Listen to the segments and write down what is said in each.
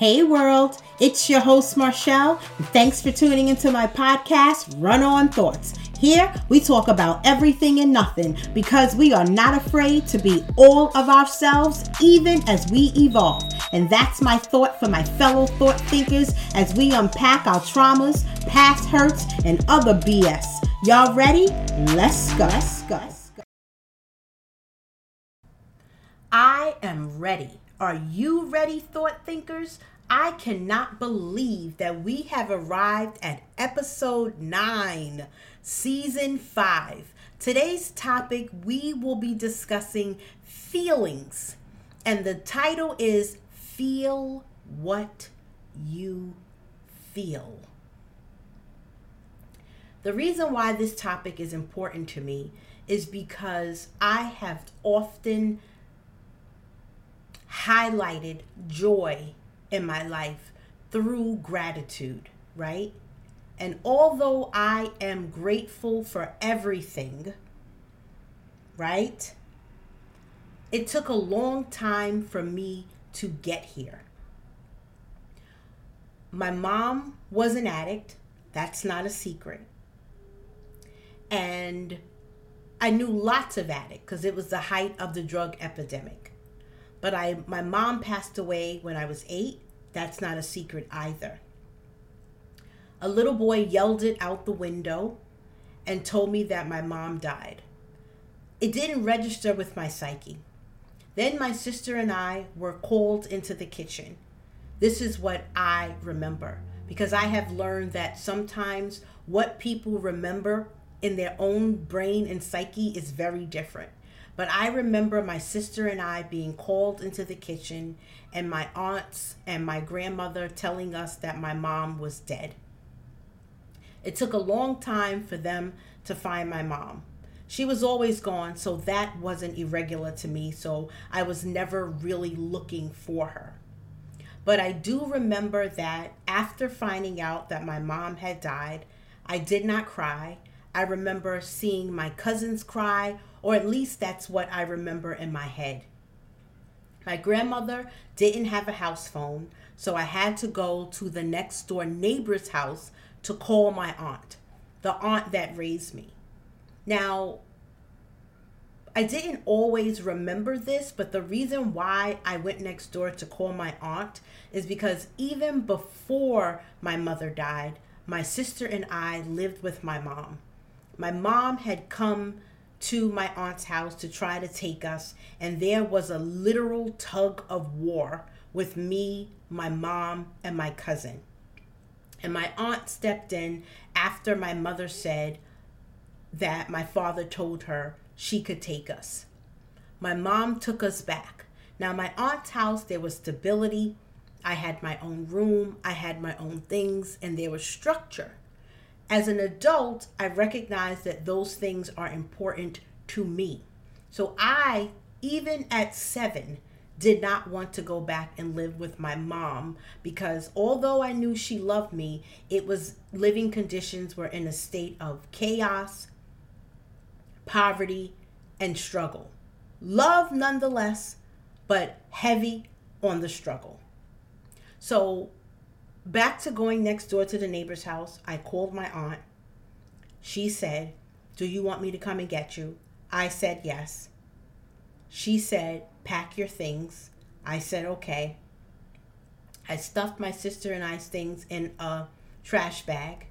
Hey world, it's your host Marshall. Thanks for tuning into my podcast, Run On Thoughts. Here we talk about everything and nothing because we are not afraid to be all of ourselves even as we evolve. And that's my thought for my fellow thought thinkers as we unpack our traumas, past hurts, and other BS. Y'all ready? Let's go. Let's go. I am ready. Are you ready, thought thinkers? I cannot believe that we have arrived at episode 9, season 5. Today's topic, we will be discussing feelings, and the title is Feel What You Feel. The reason why this topic is important to me is because I have often highlighted joy in my life through gratitude, right? And although I am grateful for everything, right? It took a long time for me to get here. My mom was an addict. That's not a secret. And I knew lots of addicts because it was the height of the drug epidemic. But I my mom passed away when I was 8. That's not a secret either. A little boy yelled it out the window and told me that my mom died. It didn't register with my psyche. Then my sister and I were called into the kitchen. This is what I remember because I have learned that sometimes what people remember in their own brain and psyche is very different. But I remember my sister and I being called into the kitchen, and my aunts and my grandmother telling us that my mom was dead. It took a long time for them to find my mom. She was always gone, so that wasn't irregular to me, so I was never really looking for her. But I do remember that after finding out that my mom had died, I did not cry. I remember seeing my cousins cry or at least that's what I remember in my head. My grandmother didn't have a house phone, so I had to go to the next door neighbor's house to call my aunt, the aunt that raised me. Now, I didn't always remember this, but the reason why I went next door to call my aunt is because even before my mother died, my sister and I lived with my mom. My mom had come to my aunt's house to try to take us, and there was a literal tug of war with me, my mom, and my cousin. And my aunt stepped in after my mother said that my father told her she could take us. My mom took us back. Now, my aunt's house, there was stability. I had my own room, I had my own things, and there was structure. As an adult, I recognize that those things are important to me. So I, even at seven, did not want to go back and live with my mom because although I knew she loved me, it was living conditions were in a state of chaos, poverty, and struggle. Love nonetheless, but heavy on the struggle. So Back to going next door to the neighbor's house, I called my aunt. She said, Do you want me to come and get you? I said yes. She said, Pack your things. I said, Okay. I stuffed my sister and I's things in a trash bag.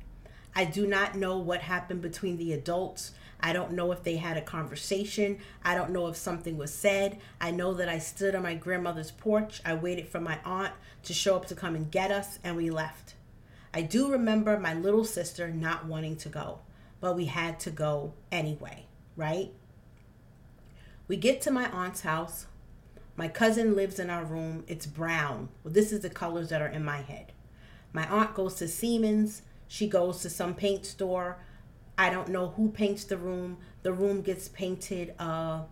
I do not know what happened between the adults I don't know if they had a conversation. I don't know if something was said. I know that I stood on my grandmother's porch. I waited for my aunt to show up to come and get us, and we left. I do remember my little sister not wanting to go, but we had to go anyway, right? We get to my aunt's house. My cousin lives in our room. It's brown. Well, this is the colors that are in my head. My aunt goes to Seaman's. She goes to some paint store. I don't know who paints the room. The room gets painted uh,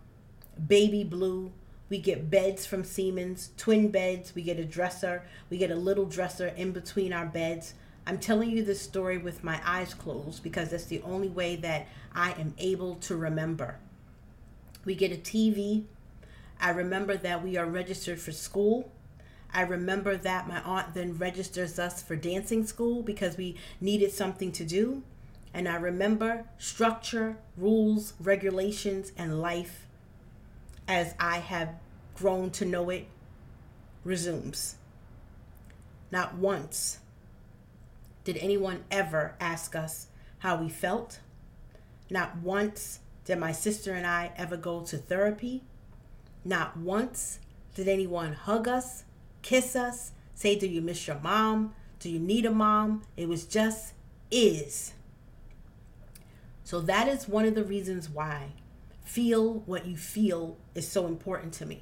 baby blue. We get beds from Seaman's, twin beds. We get a dresser. We get a little dresser in between our beds. I'm telling you this story with my eyes closed because that's the only way that I am able to remember. We get a TV. I remember that we are registered for school. I I remember that my aunt then registers us for dancing school because we needed something to do. And I remember structure, rules, regulations, and life as I have grown to know it resumes. Not once did anyone ever ask us how we felt. Not once did my sister and I ever go to therapy. Not once did anyone hug us, kiss us, say, Do you miss your mom? Do you need a mom? It was just is. So that is one of the reasons why feel what you feel is so important to me.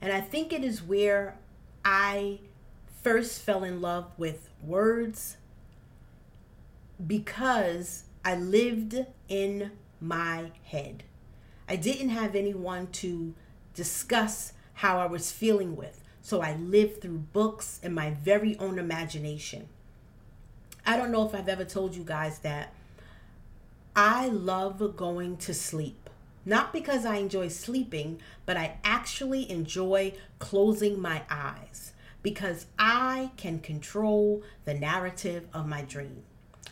And I think it is where I first fell in love with words because I lived in my head. I didn't have anyone to discuss how I was feeling with. So I lived through books and my very own imagination. I don't know if I've ever told you guys that I love going to sleep. Not because I enjoy sleeping, but I actually enjoy closing my eyes because I can control the narrative of my dream.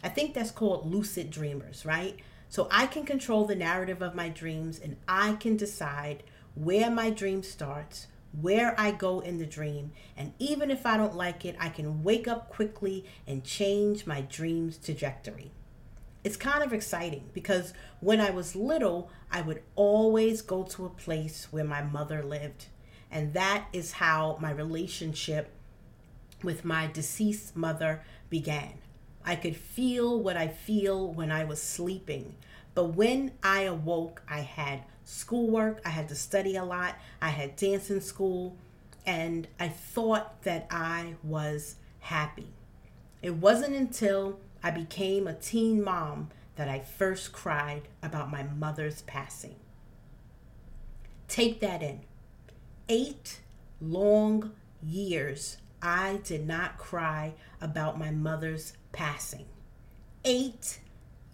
I think that's called lucid dreamers, right? So I can control the narrative of my dreams and I can decide where my dream starts, where I go in the dream, and even if I don't like it, I can wake up quickly and change my dream's trajectory it's kind of exciting because when I was little, I would always go to a place where my mother lived. And that is how my relationship with my deceased mother began. I could feel what I feel when I was sleeping. But when I awoke, I had schoolwork, I had to study a lot, I had dance in school, and I thought that I was happy. It wasn't until I became a teen mom that I first cried about my mother's passing. Take that in. Eight long years, I did not cry about my mother's passing. Eight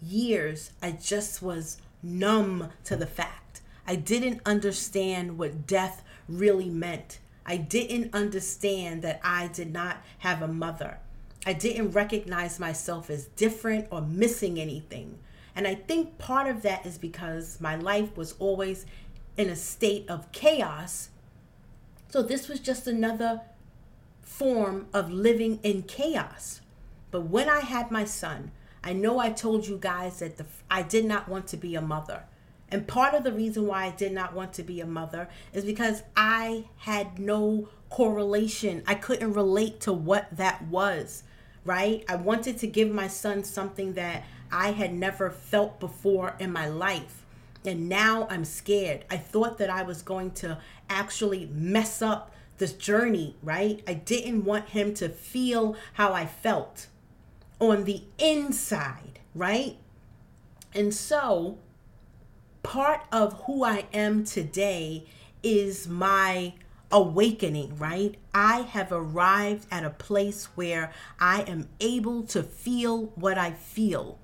years, I just was numb to the fact. I didn't understand what death really meant. I didn't understand that I did not have a mother. I didn't recognize myself as different or missing anything. And I think part of that is because my life was always in a state of chaos. So this was just another form of living in chaos. But when I had my son, I know I told you guys that the, I did not want to be a mother. And part of the reason why I did not want to be a mother is because I had no correlation. I couldn't relate to what that was right? I wanted to give my son something that I had never felt before in my life. And now I'm scared. I thought that I was going to actually mess up this journey, right? I didn't want him to feel how I felt on the inside, right? And so, part of who I am today is my awakening, right? I have arrived at a place where I am able to feel what I feel.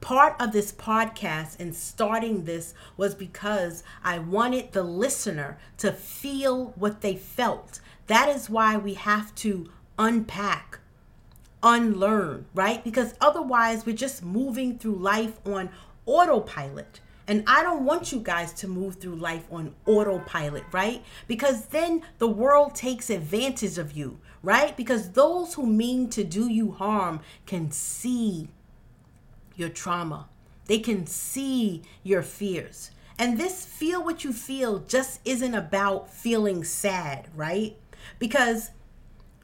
Part of this podcast and starting this was because I wanted the listener to feel what they felt. That is why we have to unpack, unlearn, right? Because otherwise, we're just moving through life on autopilot. And I don't want you guys to move through life on autopilot, right? Because then the world takes advantage of you, right? Because those who mean to do you harm can see your trauma, they can see your fears. And this feel what you feel just isn't about feeling sad, right? Because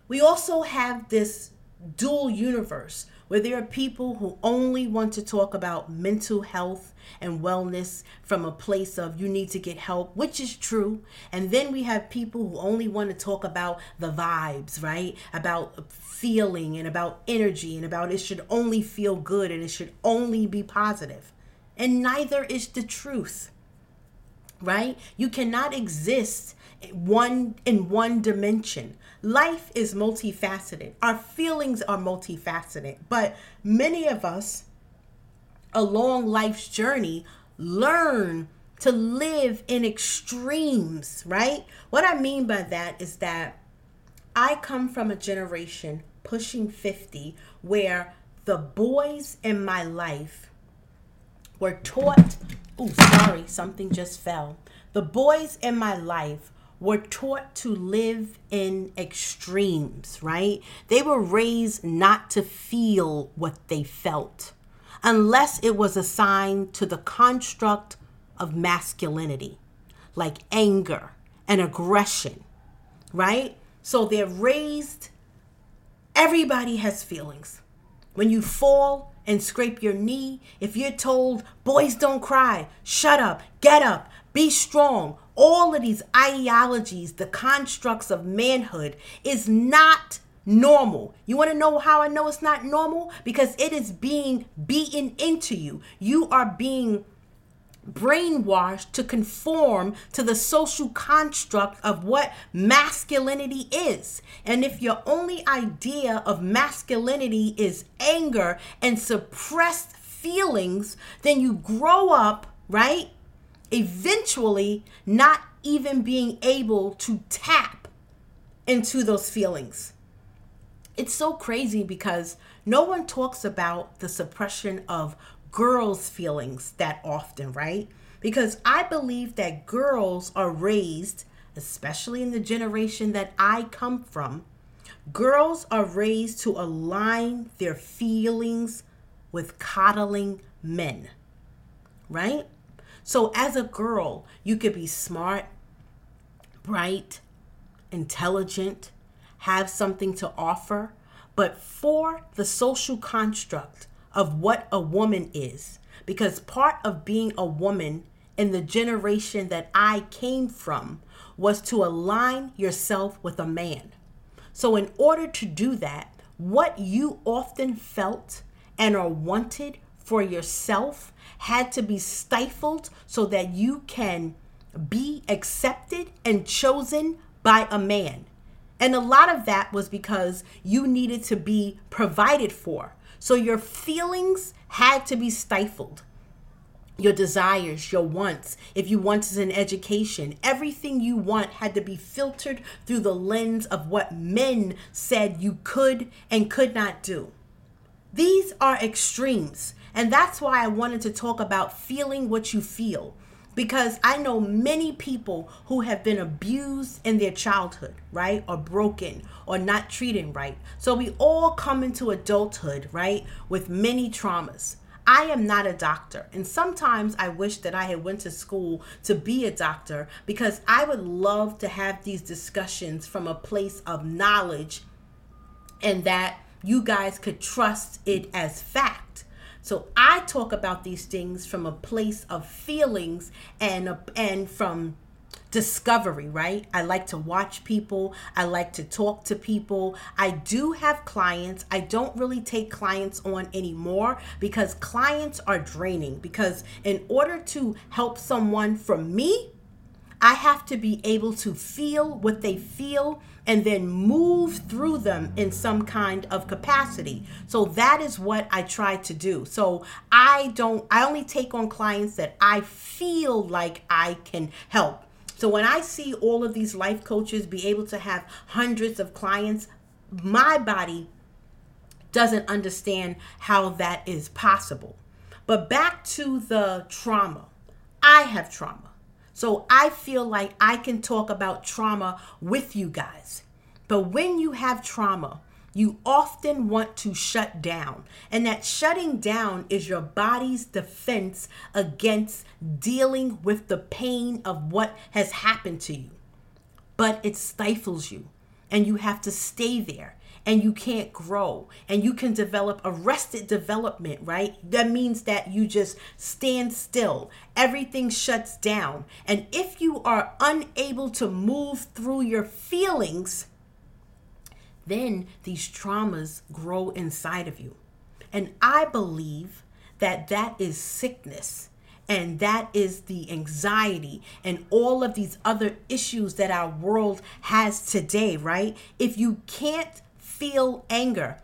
we also have this dual universe where there are people who only want to talk about mental health and wellness from a place of you need to get help, which is true. And then we have people who only want to talk about the vibes, right? About feeling and about energy and about it should only feel good and it should only be positive. And neither is the truth. Right? You cannot exist one in one dimension. Life is multifaceted. Our feelings are multifaceted, but many of us along life's journey learn to live in extremes, right? What I mean by that is that I come from a generation pushing 50 where the boys in my life were taught, oh, sorry, something just fell. The boys in my life were taught to live in extremes, right? They were raised not to feel what they felt unless it was assigned to the construct of masculinity, like anger and aggression, right? So they're raised, everybody has feelings. When you fall and scrape your knee, if you're told, boys don't cry, shut up, get up, be strong, all of these ideologies, the constructs of manhood, is not normal. You want to know how I know it's not normal? Because it is being beaten into you. You are being brainwashed to conform to the social construct of what masculinity is. And if your only idea of masculinity is anger and suppressed feelings, then you grow up, right? Eventually, not even being able to tap into those feelings. It's so crazy because no one talks about the suppression of girls' feelings that often, right? Because I believe that girls are raised, especially in the generation that I come from, girls are raised to align their feelings with coddling men, right? So as a girl, you could be smart, bright, intelligent, have something to offer, but for the social construct of what a woman is. Because part of being a woman in the generation that I came from was to align yourself with a man. So, in order to do that, what you often felt and are wanted for yourself had to be stifled so that you can be accepted and chosen by a man. And a lot of that was because you needed to be provided for. So your feelings had to be stifled. Your desires, your wants, if you wanted an education, everything you want had to be filtered through the lens of what men said you could and could not do. These are extremes. And that's why I wanted to talk about feeling what you feel because I know many people who have been abused in their childhood, right? Or broken or not treated right. So we all come into adulthood, right, with many traumas. I am not a doctor, and sometimes I wish that I had went to school to be a doctor because I would love to have these discussions from a place of knowledge and that you guys could trust it as fact so I talk about these things from a place of feelings and and from discovery, right? I like to watch people. I like to talk to people. I do have clients. I don't really take clients on anymore because clients are draining. Because in order to help someone from me, I have to be able to feel what they feel and then move through them in some kind of capacity. So that is what I try to do. So I don't, I only take on clients that I feel like I can help. So when I see all of these life coaches be able to have hundreds of clients, my body doesn't understand how that is possible. But back to the trauma. I have trauma. So I feel like I can talk about trauma with you guys. But when you have trauma, you often want to shut down. And that shutting down is your body's defense against dealing with the pain of what has happened to you. But it stifles you, and you have to stay there and you can't grow and you can develop arrested development, right? That means that you just stand still. Everything shuts down. And if you are unable to move through your feelings, then these traumas grow inside of you. And I believe that that is sickness and that is the anxiety and all of these other issues that our world has today, right? If you can't feel anger,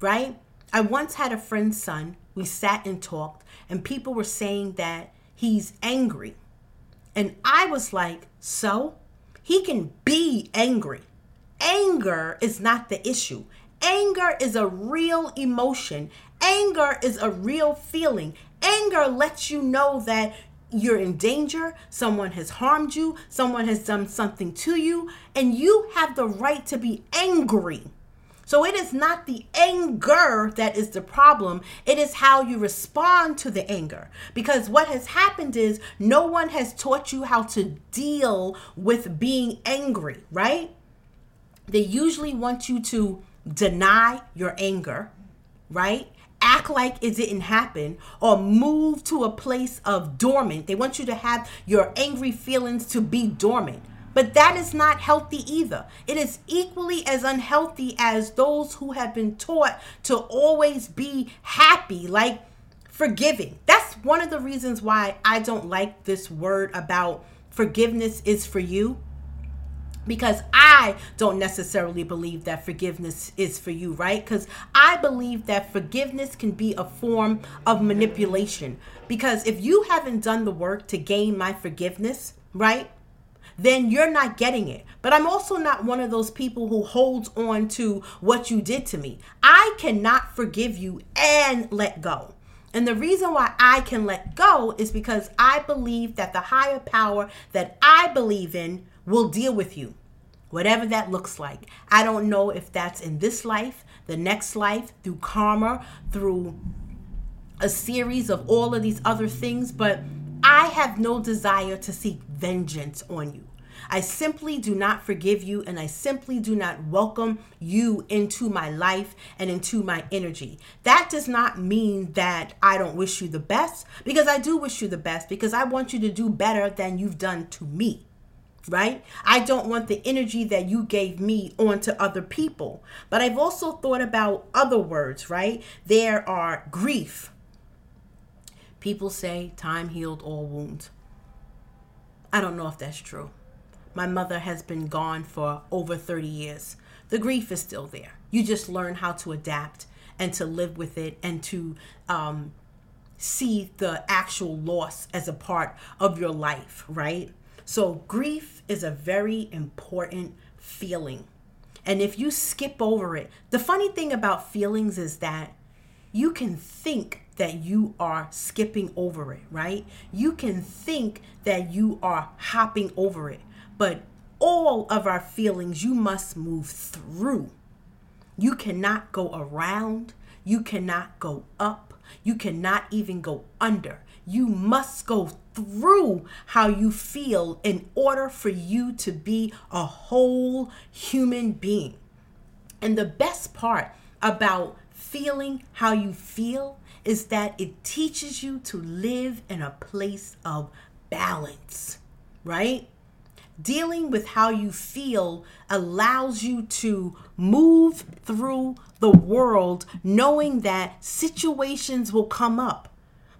right? I once had a friend's son. We sat and talked, and people were saying that he's angry. And I was like, so? He can be angry. anger is not the issue. Anger is a real emotion. Anger is a real feeling. Anger lets you know that you're in danger, someone has harmed you, someone has done something to you, and you have the right to be angry. So it is not the anger that is the problem, it is how you respond to the anger. Because what has happened is no one has taught you how to deal with being angry, right? They usually want you to deny your anger, right? act like it didn't happen or move to a place of dormant. They want you to have your angry feelings to be dormant. But that is not healthy either. It is equally as unhealthy as those who have been taught to always be happy, like forgiving. That's one of the reasons why I don't like this word about forgiveness is for you because I don't necessarily believe that forgiveness is for you, right? Because I believe that forgiveness can be a form of manipulation. Because if you haven't done the work to gain my forgiveness, right? Then you're not getting it. But I'm also not one of those people who holds on to what you did to me. I cannot forgive you and let go. And the reason why I can let go is because I believe that the higher power that I believe in will deal with you, whatever that looks like. I don't know if that's in this life, the next life, through karma, through a series of all of these other things, but I have no desire to seek vengeance on you. I simply do not forgive you and I simply do not welcome you into my life and into my energy. That does not mean that I don't wish you the best because I do wish you the best because I want you to do better than you've done to me right? I don't want the energy that you gave me onto other people. But I've also thought about other words, right? There are grief. People say time healed all wounds. I don't know if that's true. My mother has been gone for over 30 years. The grief is still there. You just learn how to adapt and to live with it and to um, see the actual loss as a part of your life, right? So, grief is a very important feeling. And if you skip over it, the funny thing about feelings is that you can think that you are skipping over it, right? You can think that you are hopping over it, but all of our feelings you must move through. You cannot go around, you cannot go up, you cannot even go under. You must go through how you feel in order for you to be a whole human being. And the best part about feeling how you feel is that it teaches you to live in a place of balance, right? Dealing with how you feel allows you to move through the world knowing that situations will come up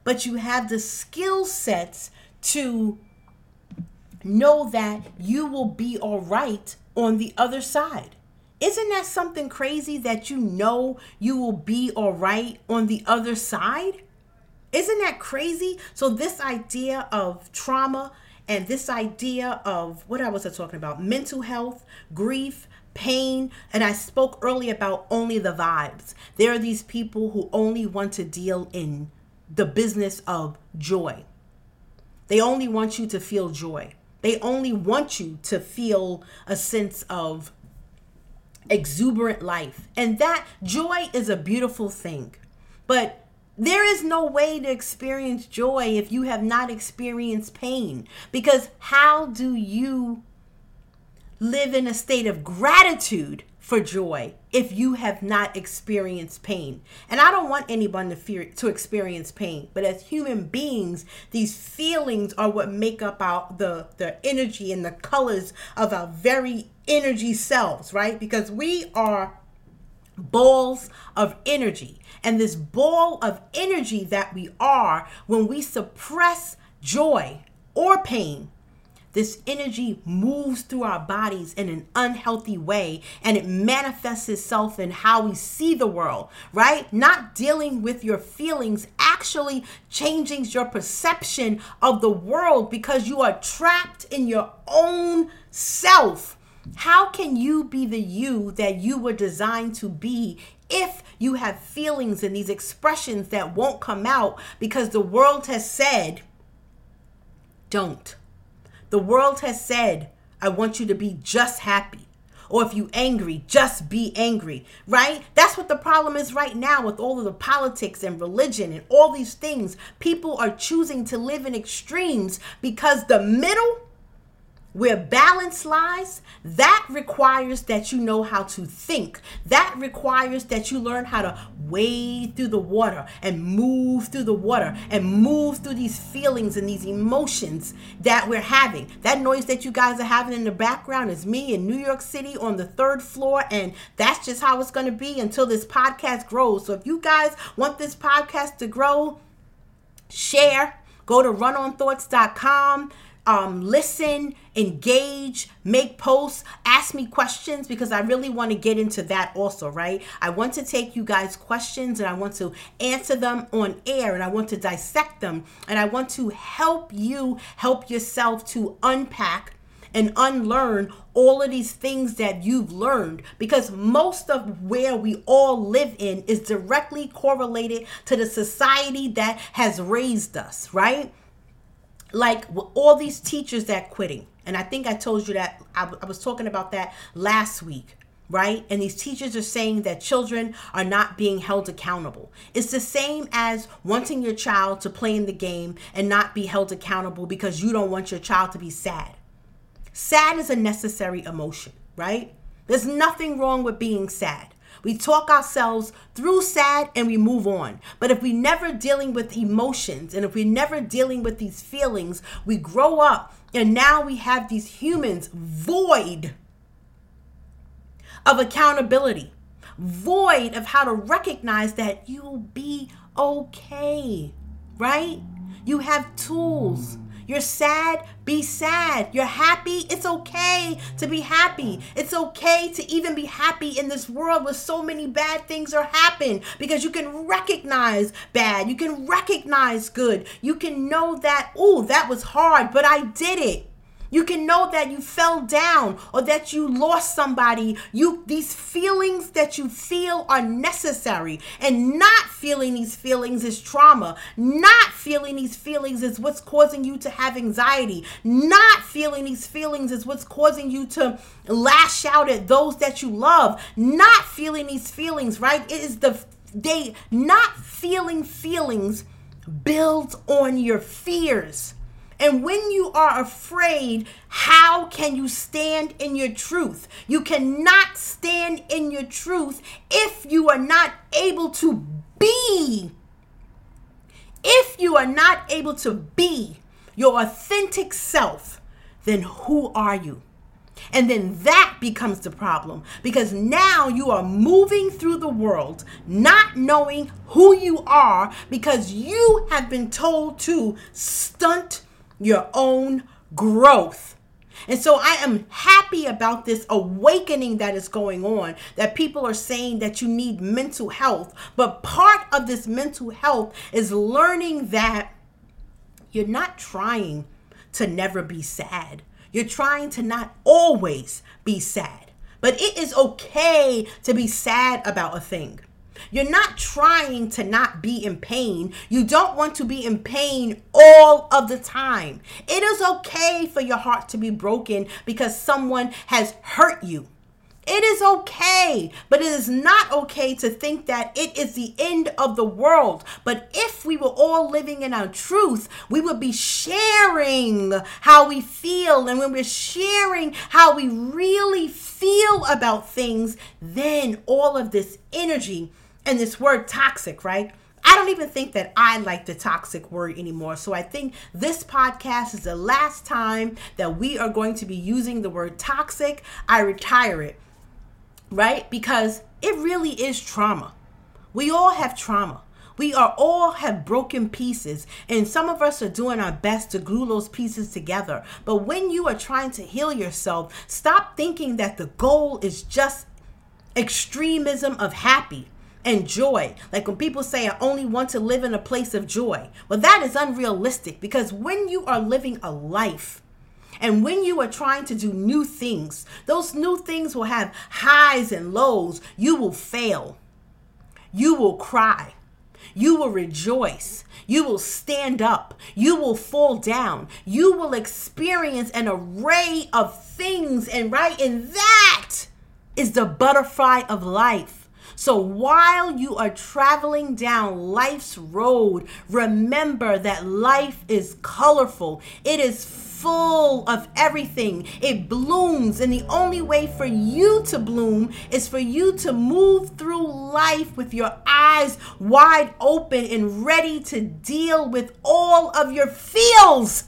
but you have the skill sets to know that you will be all right on the other side. Isn't that something crazy that you know you will be all right on the other side? Isn't that crazy? So, this idea of trauma and this idea of what I was talking about? Mental health, grief, pain, and I spoke earlier about only the vibes. There are these people who only want to deal in the business of joy. They only want you to feel joy. They only want you to feel a sense of exuberant life. And that joy is a beautiful thing. But there is no way to experience joy if you have not experienced pain. Because how do you live in a state of gratitude for joy if you have not experienced pain. And I don't want anyone to fear to experience pain, but as human beings, these feelings are what make up our the the energy and the colors of our very energy selves, right? Because we are balls of energy. And this ball of energy that we are when we suppress joy or pain this energy moves through our bodies in an unhealthy way and it manifests itself in how we see the world, right? Not dealing with your feelings actually changing your perception of the world because you are trapped in your own self How can you be the you that you were designed to be if you have feelings and these expressions that won't come out because the world has said, don't. The world has said, I want you to be just happy. Or if you're angry, just be angry, right? That's what the problem is right now with all of the politics and religion and all these things. People are choosing to live in extremes because the middle where balance lies, that requires that you know how to think. That requires that you learn how to wade through the water and move through the water and move through these feelings and these emotions that we're having. That noise that you guys are having in the background is me in New York City on the third floor, and that's just how it's going to be until this podcast grows. So if you guys want this podcast to grow, share, go to runonthoughts.com um, listen, engage, make posts, ask me questions because I really want to get into that also, right? I want to take you guys' questions and I want to answer them on air and I want to dissect them and I want to help you help yourself to unpack and unlearn all of these things that you've learned because most of where we all live in is directly correlated to the society that has raised us, right? Like all these teachers that quitting and i think i told you that I, I was talking about that last week right? And these teachers are saying that children are not being held accountable. It's the same as wanting your child to play in the game and not be held accountable because you don't want your child to be sad. Sad is a necessary emotion, right? There's nothing wrong with being sad. We talk ourselves through sad and we move on. But if we never dealing with emotions and if we're never dealing with these feelings, we grow up and now we have these humans void of accountability, void of how to recognize that you'll be okay, right? You have tools you're sad, be sad. You're happy, it's okay to be happy. It's okay to even be happy in this world where so many bad things are happening because you can recognize bad, you can recognize good. You can know that, oh, that was hard, but I did it. You can know that you fell down or that you lost somebody. You these feelings that you feel are necessary. And not feeling these feelings is trauma. Not feeling these feelings is what's causing you to have anxiety. Not feeling these feelings is what's causing you to lash out at those that you love. Not feeling these feelings, right? It is the they not feeling feelings builds on your fears. And when you are afraid, how can you stand in your truth? You cannot stand in your truth if you are not able to be. If you are not able to be your authentic self, then who are you? And then that becomes the problem because now you are moving through the world not knowing who you are because you have been told to stunt your own growth. And so I am happy about this awakening that is going on, that people are saying that you need mental health. But part of this mental health is learning that you're not trying to never be sad. You're trying to not always be sad. But it is okay to be sad about a thing. You're not trying to not be in pain. You don't want to be in pain all of the time. It is okay for your heart to be broken because someone has hurt you. It is okay, but it is not okay to think that it is the end of the world. But if we were all living in our truth, we would be sharing how we feel. And when we're sharing how we really feel about things, then all of this energy and this word toxic, right? I don't even think that I like the toxic word anymore. So I think this podcast is the last time that we are going to be using the word toxic. I retire it, right? Because it really is trauma. We all have trauma. We are all have broken pieces, and some of us are doing our best to glue those pieces together. But when you are trying to heal yourself, stop thinking that the goal is just extremism of happy and joy. Like when people say, I only want to live in a place of joy. Well, that is unrealistic because when you are living a life And when you are trying to do new things, those new things will have highs and lows. You will fail. You will cry. You will rejoice. You will stand up. You will fall down. You will experience an array of things. And right in that is the butterfly of life. So while you are traveling down life's road, remember that life is colorful. It is full of everything. It blooms, and the only way for you to bloom is for you to move through life with your eyes wide open and ready to deal with all of your feels.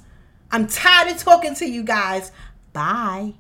I'm tired of talking to you guys. Bye.